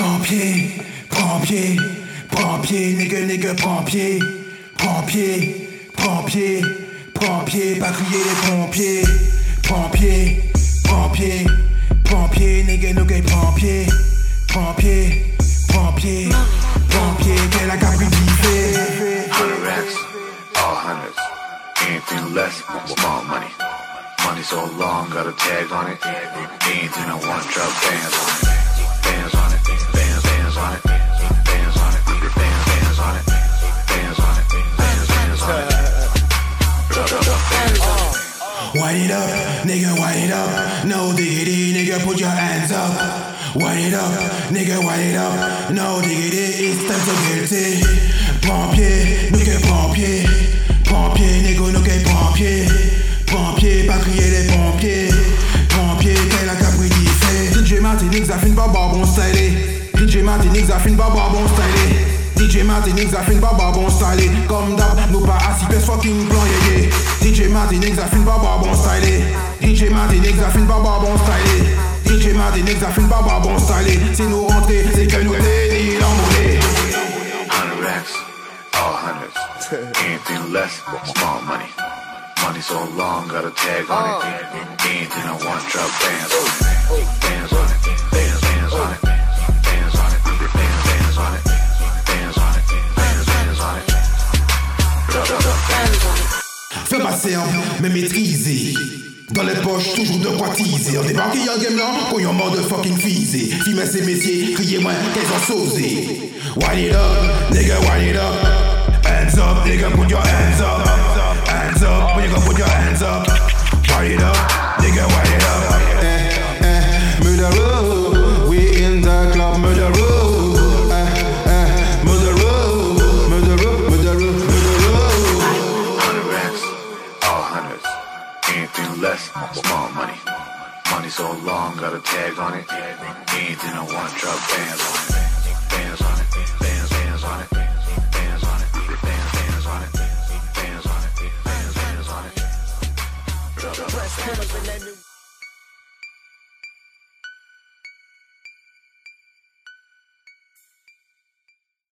Pied, prends pied, nigga, nigga, prends pied, prends pied, pas crier les pompiers. Pied, prends pied, nigga, nigga, prends pied. Prends pied, prends pied, prends pied, qu'elle a. Hundred racks, all hundreds. Anything less, small money. Money so long, got a tag on it. Anything I want, drop bands on it. Bands on it, Wind it up, nigga, wind it up. No diggity, nigga, put your hands up. Wind it up, nigga, wind it up. No diggity, it's time to pied, nigga, prends pied. Prends pied, nigga, prends pied. Prends pied, pas crier les pompiers. Prends pied, qu'elle a capri fait. DJ Martinix a fin pas bon stylé. DJ Martinix a fin pas bon stylé. DJ Martinix a fin pas bon stylé. Comme d'hab, nous pas assis, fucking plan, Martinix a fin pas bon stylé. DJ Martinix a fin pas bon stylé. DJ Martinix a fin pas bon stylé. Si nous rentrer, c'est que nous t'es l'envolé. Hundred racks, all hundreds. Anything less, small money. Money so long, got a tag on it. Oh. Anything I want, drop bands Fais passer mais maîtriser. Dans les poches, toujours de quoi teaser. On débarque y'a game là, quand y'a mort de fucking fisé. Filmer ses métiers, criez-moi qu'elles ont sausé. Wind it up, nigga, wind it up. Hands up, nigga, put your hands up. Anything less, small money. Money so long, got a tag on it. Anything I want, drop bands on it. Bands on it, bands, bands on it. Bands on it, bands, bands on it. Bands on it, bands, bands on it. New